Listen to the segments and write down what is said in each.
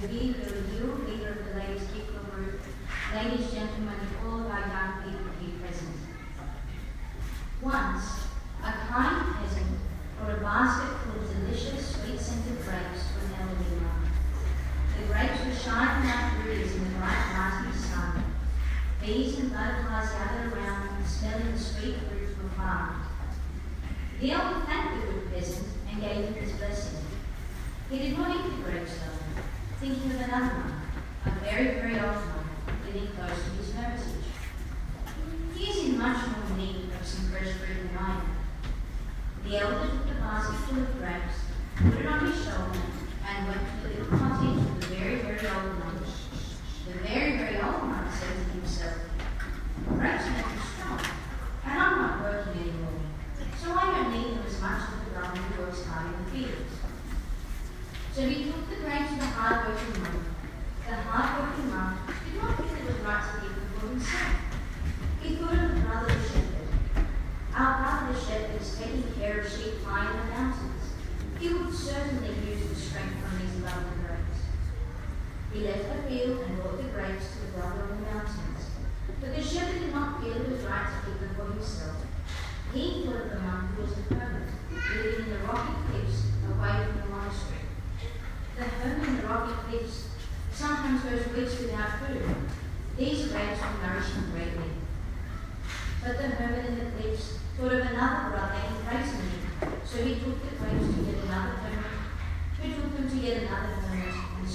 behavior you later realized you covered. Ladies, gentlemen,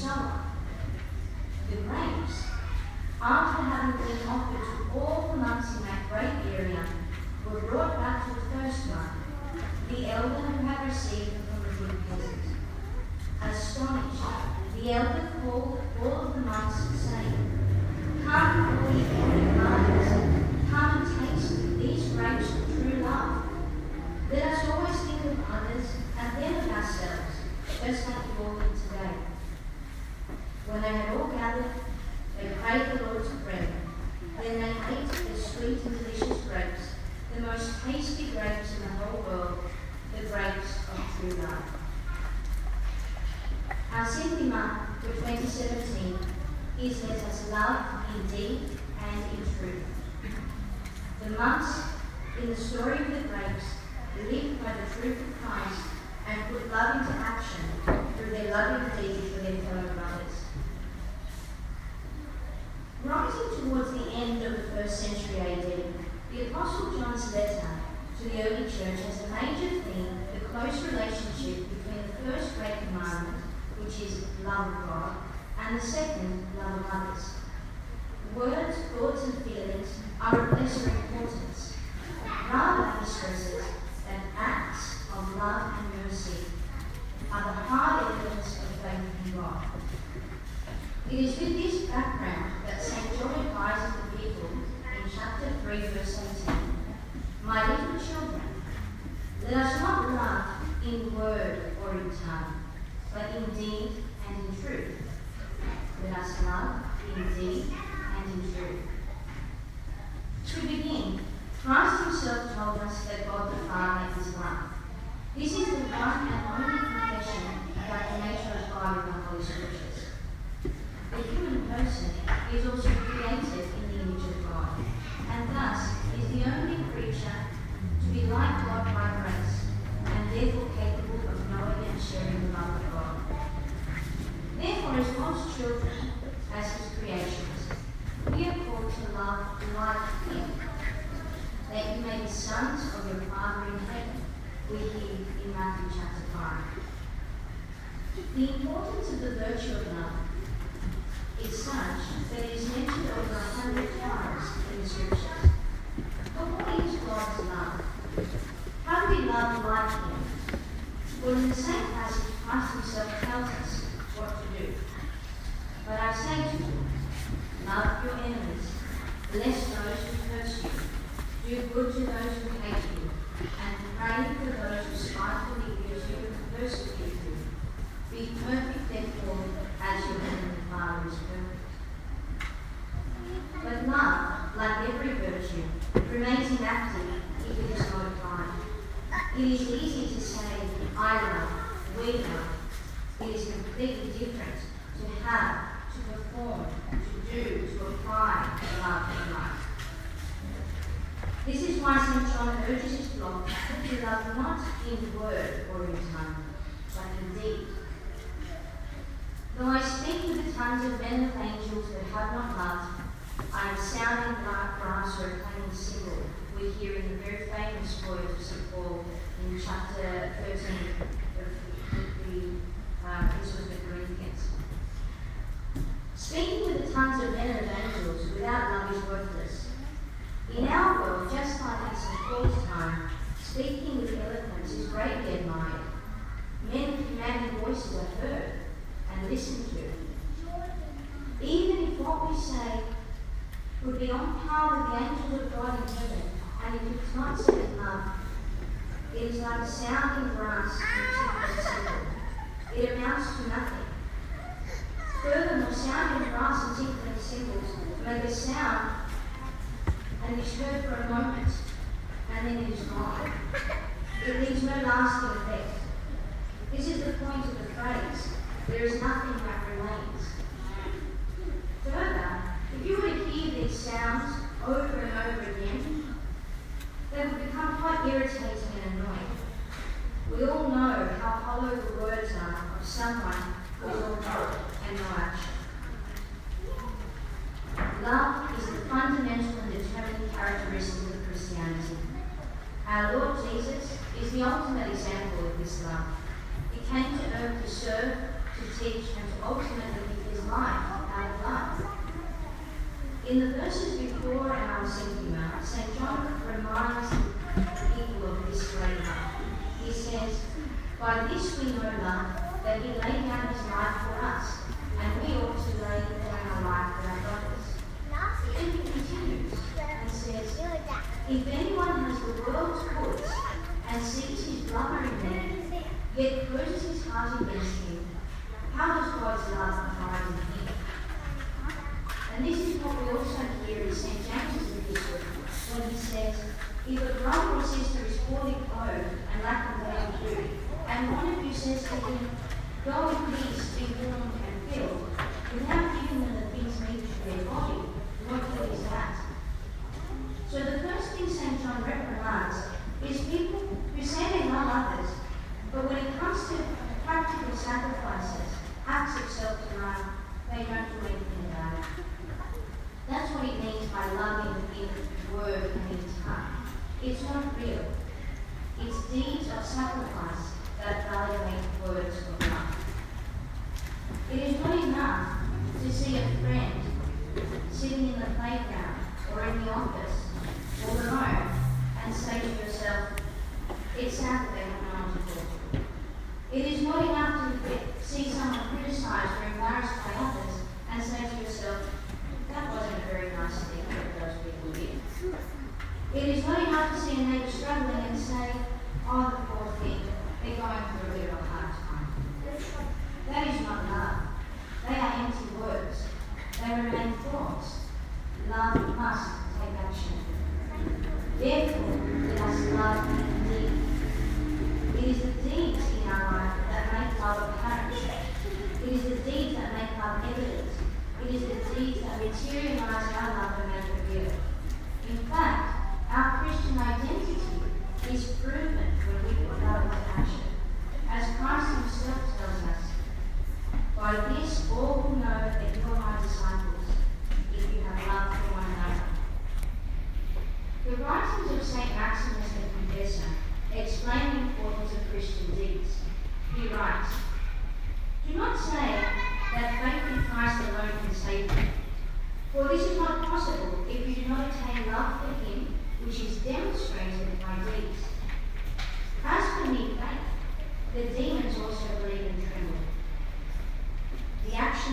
지나가. is as love in deed and in truth. The monks in the story of the grapes lived by the truth of Christ and put love into action through their loving deeds for their fellow brothers. Rising towards the end of the first century AD, the Apostle John's letter to the early church has a major theme, the close relationship between the first great commandment, which is love of God, and the second, love of others. Words, thoughts, and feelings are of lesser importance. Rather, he stresses that acts of love and mercy are the hard evidence of faith in God. It is with this background that St. John advises the people in chapter 3, verse 18 My little children, let us not love in word or in tongue, but in deed and in truth with us in zeal, and in truth. To begin, Christ himself told us that God the Father is love. This is the one and only confession about the nature of God in the Holy Scriptures. The human person is also flock to love not in word or in tongue, but in deed. Though I speak with the tongues of men and angels but have not love, I am sounding like brass or a clanging cymbal. We hear in the very famous words of St. Paul in chapter 13 of the uh, Epistle of Corinthians. Speaking with the tongues of men and angels without love is worthless. In our world, just like in St. Paul's time, speaking with eloquence is greatly admired. Men with commanding voices are heard and listened to. Even if what we say would be on par with the angels of God in heaven, and if it's not said in love, it is like a sounding brass. It amounts to nothing. Furthermore, sounding brass and tinkling cymbals make a sound and is heard for a moment, and then it is gone. It leaves no lasting effect. This is the point of the phrase, there is nothing that remains. Further, if you were to hear these sounds over and over again, they would become quite irritating and annoying. We all know how hollow the words are of someone is all talk and no action. Love is the fundamental and determining characteristic of Christianity. Our Lord Jesus is the ultimate example of this love. He came to earth to serve, to teach, and to ultimately give his life out of love. In the verses before our Singular, St. John reminds the people of this great love. He says, By this we know love, that he laid down his life for us, and we ought to lay down our life for our brothers. Then he continues and says, If anyone has the world's goods and sees his brother in need,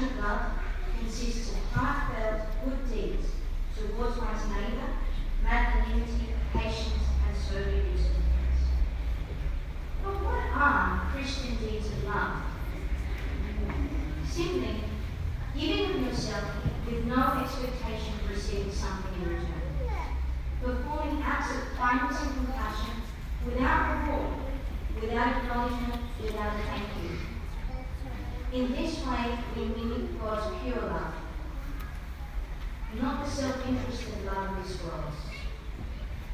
Love consists of heartfelt good deeds towards one's neighbour, magnanimity, patience, and sober usefulness. But what are Christian deeds of love? Simply, giving of yourself with no expectation of receiving something in return. Performing acts of kindness and compassion without reward, without acknowledgement, without thank you. In this way, we meet God's pure love, not the self-interested love of this world.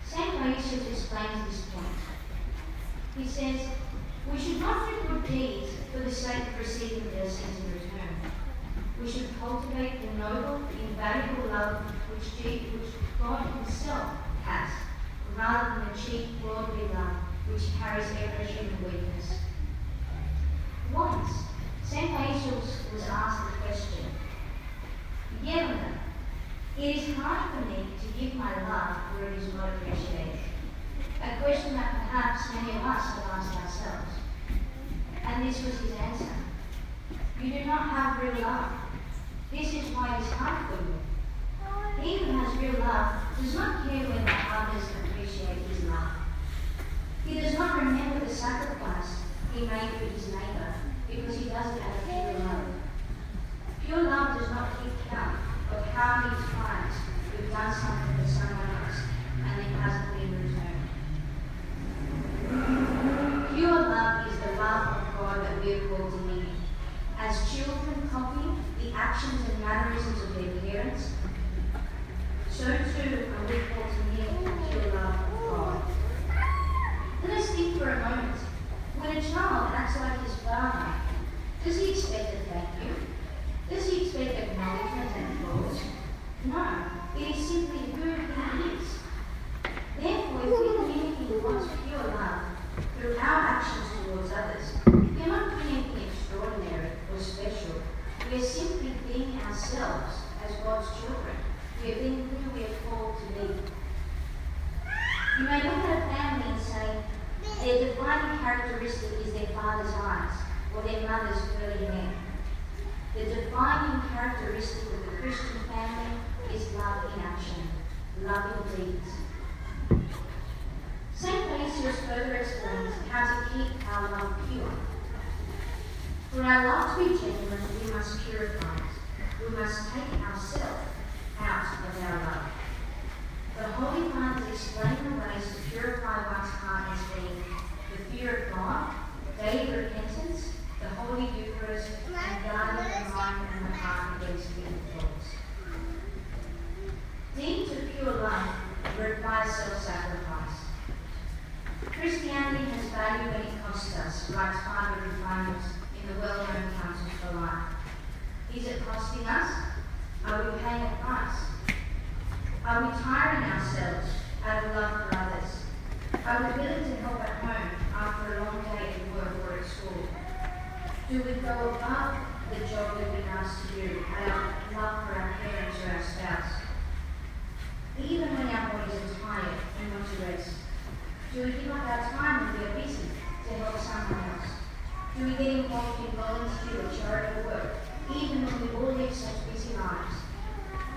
St. Ignatius explains this point. He says, we should not do good deeds for the sake of receiving blessings in return. We should cultivate the noble, invaluable love which, God himself has, rather than the cheap, worldly love which carries every human weakness. Once, St. Basil's was asked the question, Yelena, it is hard for me to give my love where it is not appreciated. A question that perhaps many of us have asked ourselves. And this was his answer. You do not have real love. This is why it is hard for you. He who has real love does not care whether others appreciate his love. He does not remember the sacrifice he made for his neighbor because he does it out of pure love. Pure love does not keep count of how many times we've done something for someone else and it hasn't been returned. Pure love is the love of God that we are called to live. As children copy the actions and mannerisms of their parents, so too are we called to live pure love of God. Let us think for a moment. When a child acts like his father, does he expect a thank you? Does he expect acknowledgement and applause? No, it is simply who he is. Therefore, if we communicate God's pure love through our actions towards others, we are not doing anything extraordinary or special. We are simply being ourselves as God's children. We are being who we are called to be. You may look at a family and say, their defining characteristic is their father's eyes or their mother's curly hair. The defining characteristic of the Christian family is love in action, love in deeds. St. Paisius explains how to keep our love pure. For our love to be genuine, we must purify it. We must take ourselves out of our love. The Holy Fathers explain the ways to purify one's heart as being the fear of God, daily repentance, the Holy Eucharist, and guarding the mind and the heart against evil thoughts. Deep to pure love requires self-sacrifice. Christianity has value when it costs us, writes Father Refiners in the well-known Counsels for Life. Is it costing us? Are we paying a price? Are we tiring ourselves out of love for others? Are we willing to help at home after a long day at work or at school? Do we go above the job that we've been asked to do out of love for our parents or our spouse? Even when our bodies are tired and want to rest, do we give up our time when we are busy to help someone else? Do we get involved in volunteer or charitable work, even when we all live such busy lives?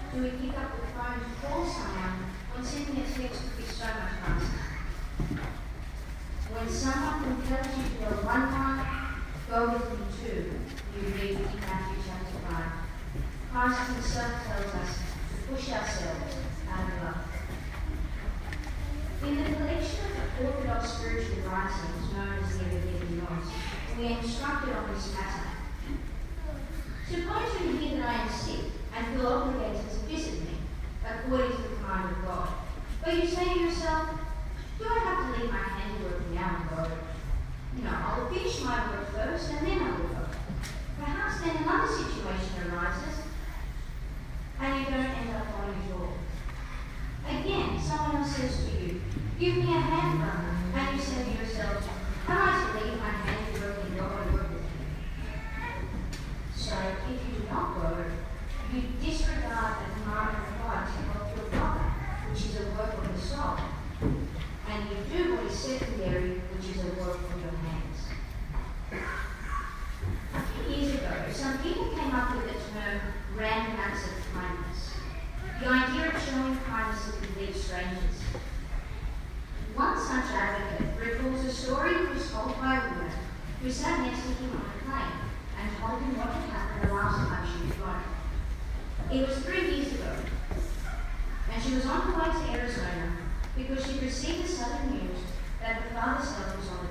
Do we pick up the phone to call someone when sending a text would be so much faster? When someone compels you to go one mile, go with them too, you read in Matthew chapter 5. Christ himself tells us to push ourselves out of love. In the collection of Orthodox spiritual writings known as the Evergetinos, we are instructed on this matter. Suppose you hear that I am sick and feel obligated to visit me, according to the command of God. But you say to yourself, do I have to leave my handiwork now and go? Know, I'll finish my work first and then I will go. Perhaps then another situation arises and you don't end up going at all. Again, someone else says to you, give me a hand. And you say to yourself, am I to leave my handiwork and go and work with you? So if you do not go, you disregard the command of God to help your brother, which is a work of the soul. And you do what is secondary, which is a work of your hands. A few years ago, some people came up with the term random acts of kindness. The idea of showing kindness to complete strangers. One such advocate recalls a story that was told by a woman who sat next to him on a plane and told him what had happened the last time she was flown. It was three years ago, and she was on her way to Arizona because she received the sudden news that her father's health was on the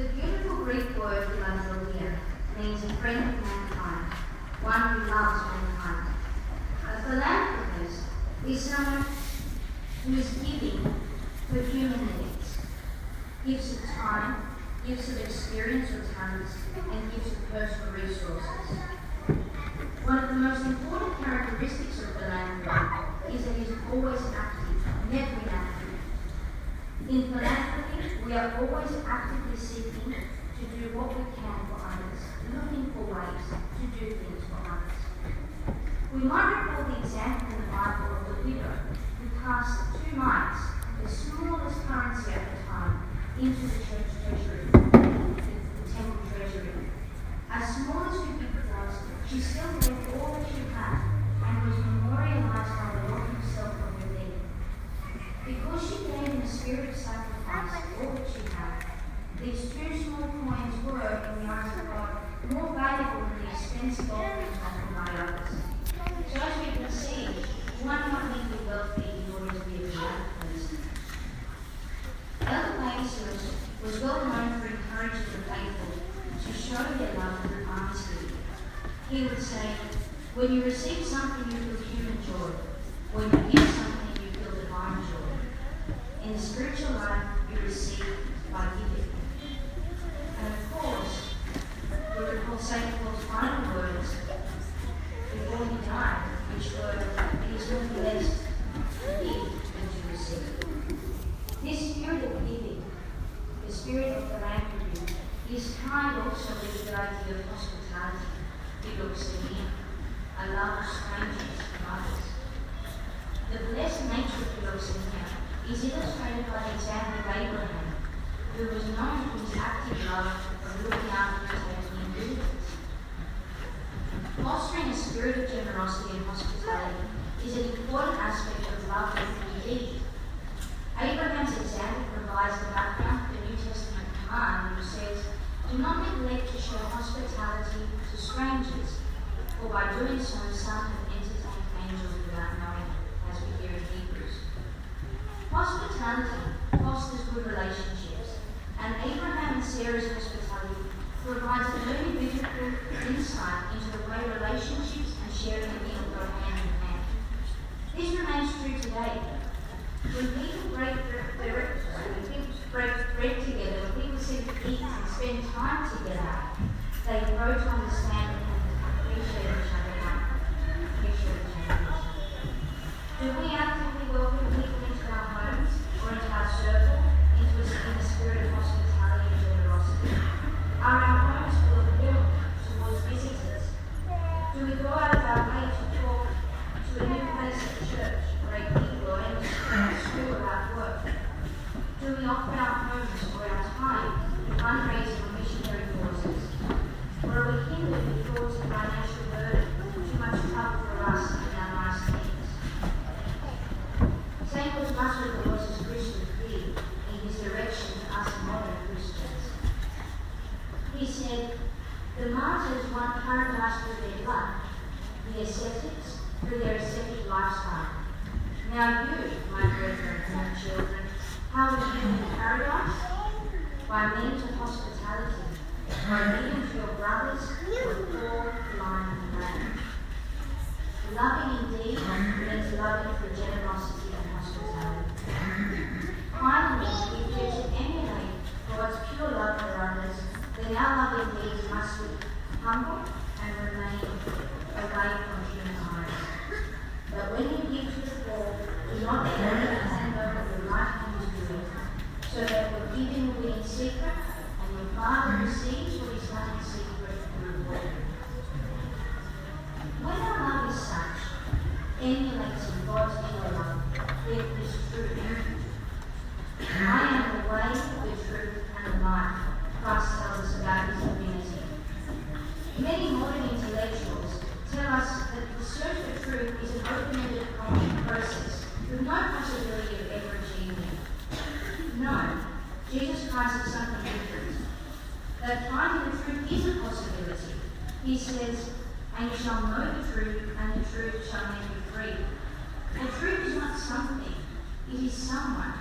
The beautiful Greek word philanthropia means a friend of mankind, one who loves mankind. A philanthropist is someone who is giving for human needs, gives of time, gives of experience or talents, and gives of personal resources. One of the most important characteristics of philanthropy is that it is always active, never inactive. In philanthropy, we are always actively seeking to do what we can for others, looking for ways to do things for others. We might recall the example in the Bible of the widow who cast two mites, the smallest currency at the time, into the church treasury, the temple treasury. As small as could she still His kind also with the idea of hospitality belongs to him, a love of strangers and others. The blessed nature of to is illustrated by the example of Abraham, who was known for his active love of looking after his own inheritance. Fostering a spirit of generosity and hospitality is an important aspect of love that we lead. Abraham's example provides the background for the New Testament command which says, not would like to show hospitality to strangers, for by doing so some have entertained angels without knowing it, as we hear in Hebrews. Hospitality fosters good relationships, and Abraham and Sarah's hospitality provides a very beautiful insight into the way relationships and sharing of take the mountains one climb faster than one, the ascetics through their ascetic lifestyle. Now you, my brethren and children, how would you in paradise? By means of hospitality, by means of your brothers the poor, blind, and land. Loving indeed means loving for generosity and hospitality. Finally, if you're to emulate God's pure love for others, our loving deeds must be humble and remain away from human eyes. But when you give to the poor, do not only hand over the right hand to it, so that your giving will be in secret, and your Father receives what is done in secret will reward you. When our love is such, emulating God's pure love, it is true. I am the way, the truth, and the life, Christ tells us about his divinity. Many modern intellectuals tell us that the search for truth is an open-ended process with no possibility of ever achieving it. No, Jesus Christ is something different. That finding the truth is a possibility. He says, and you shall know the truth, and the truth shall make you free. The truth is not something, it is someone.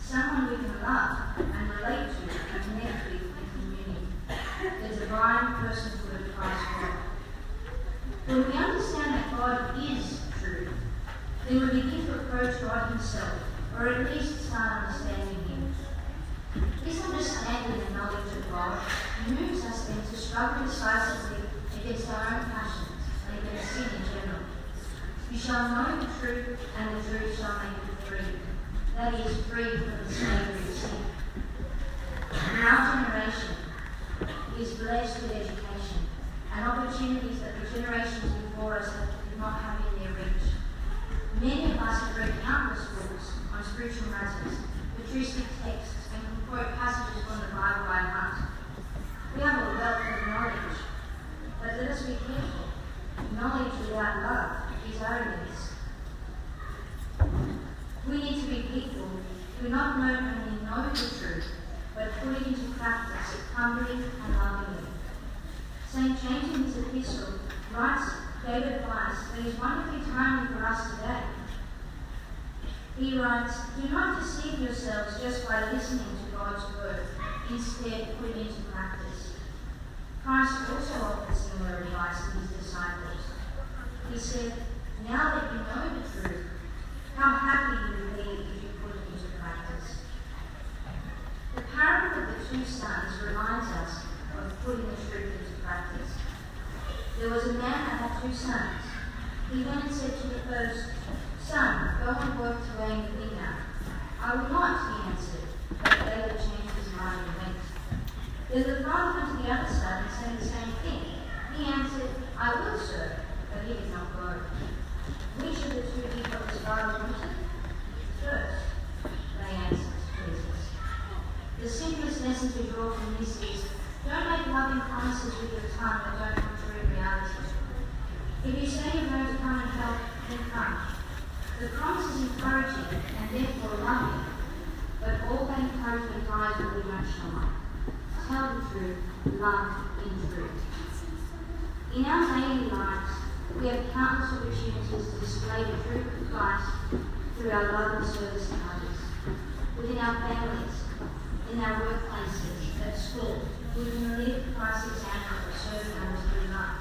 Someone we can love and relate to and connect with and commune. The divine personhood of Christ God. When we understand that God is truth, then we begin to approach God Himself, or at least start understanding Him. This understanding and knowledge of God moves us then to struggle decisively against our own passions and against sin in general. You shall know the truth, and the truth shall make you free. That is, free from the slavery of sin. Our generation is blessed with education and opportunities that the generations before us did not have in their reach. Many of us have read countless books on spiritual matters, patristic texts, and can quote passages from the Bible by heart. We have a wealth of knowledge, but let us be careful. Knowledge without love is arrogance. We need to be people who not only know the truth, but put it into practice humbly and lovingly. St. James in his epistle writes David advice that is wonderfully timely for us today. He writes, Do not deceive yourselves just by listening to God's word. Instead, put it into practice. Christ also offered similar advice to his disciples. He said, Now that you know the truth, how happy you will be if you put it into practice. The parable of the two sons reminds us of putting the truth into practice. There was a man that had two sons. He went and said to the first, Son, go and work to lay the vineyard. I will not, he answered, but later changed his went. Then the father went to the other son and said the same thing. He answered, I will, sir, but he did not go. Which of the two people his father wanted? First, they answered Jesus. The simplest lesson to draw from this is don't make loving promises with your tongue that don't come true in reality. If you say you're going to come and help, then come. The promise is encouraging and therefore loving, but all that encouragement implies will be much shallow. Tell the truth, love in truth. In our daily lives, we have countless opportunities to display the truth of Christ through our love and service to others. Within our families, in our workplaces, at school, we can live Christ's example of serving others through love.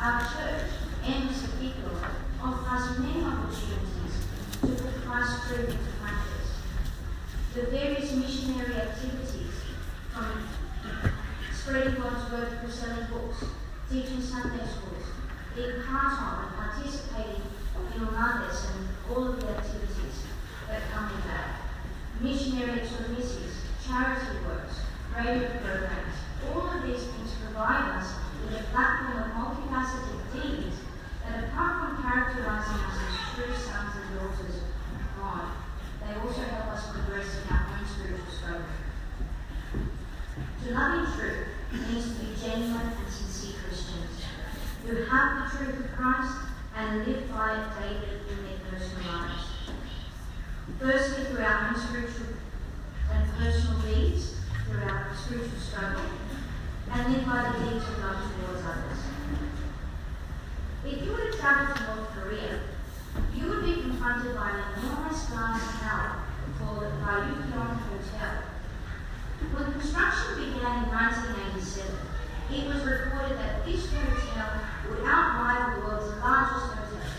Our church, Embassy People, offers many opportunities to put Christ's truth into practice. The various missionary activities, from spreading God's word through selling books, teaching Sunday schools, being part of and participating in Olandes and all of the activities that come with that. Missionary exormisses, charity works, radio programs, all of these things provide us with a platform of multifaceted deeds that apart from characterizing us as true sons and daughters of God, they also help us progress in our own spiritual struggle. To love in truth means to be genuine and sincere Christians who have the truth of Christ and live by it daily in their personal lives. Firstly, through our own spiritual and personal deeds, through our spiritual struggle, and then by the deeds of love towards others. If you were to travel to North Korea, you would be confronted by an enormous glass tower called the Ryugyong Hotel. When construction began in 1987, it was reported that this hotel would outvie the world's largest hotel.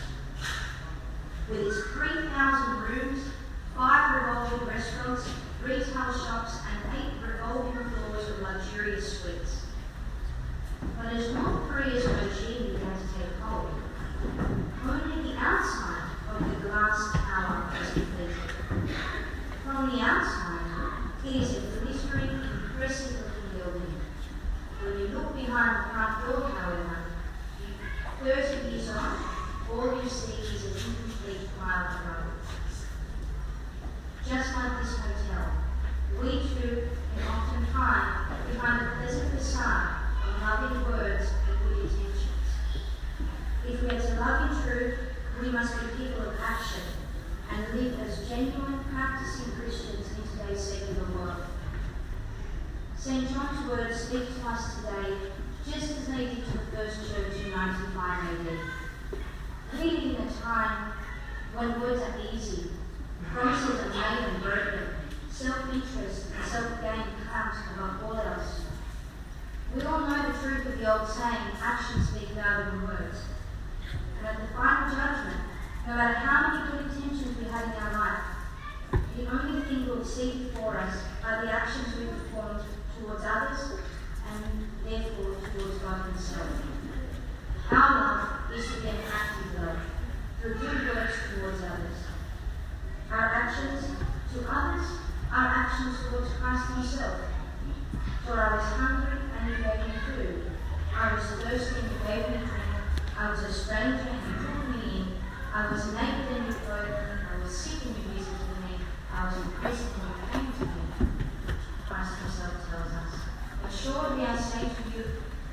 With its 3,000 rooms, five revolving restaurants, retail shops, and eight revolving floors of luxurious suites. But as North Korea's regime began to take hold, only the outside of the glass tower was completed. From the outside, it is a glittering, impressive looking building. When you look behind the front door, however, 30 years on, all you see is an incomplete pile of rubble. Just like this hotel, we too can often hide behind a pleasant facade of loving words and good intentions. If we are to love in truth, we must be people of action and live as genuine, practicing Christians in today's secular world. St. John's words speak to us today just as they did to the first church in 95 AD. Living in a time when words are easy, promises are made and broken, self-interest and self-gain count above all else. We all know the truth of the old saying, actions speak louder than words. And at the final judgment, no matter how many good intentions we have in our life, the only thing we'll see before us are the actions we perform towards others and therefore towards God Himself. Our love is to get active love through good works towards others. Our actions to others are actions towards Christ Himself. For I was hungry and you gave me food. I was thirsty and you gave me drink. I was a stranger and you took me in. I was naked and me. I was sick and you visited me. I was in prison and you came to me. Christ Himself tells us. Assuredly I say to you,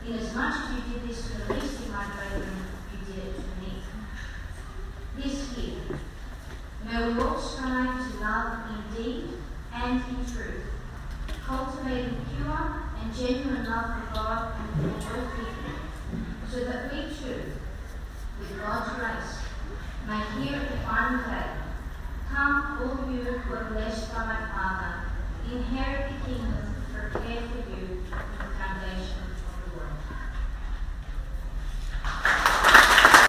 inasmuch as you did this to the least of my brethren, you did it to me. This year, may we all strive to love in deed and in truth, cultivating pure and genuine love for God and for all people, so that we too, with God's grace, may Come, all you who are blessed by my Father, inherit the kingdom prepared for you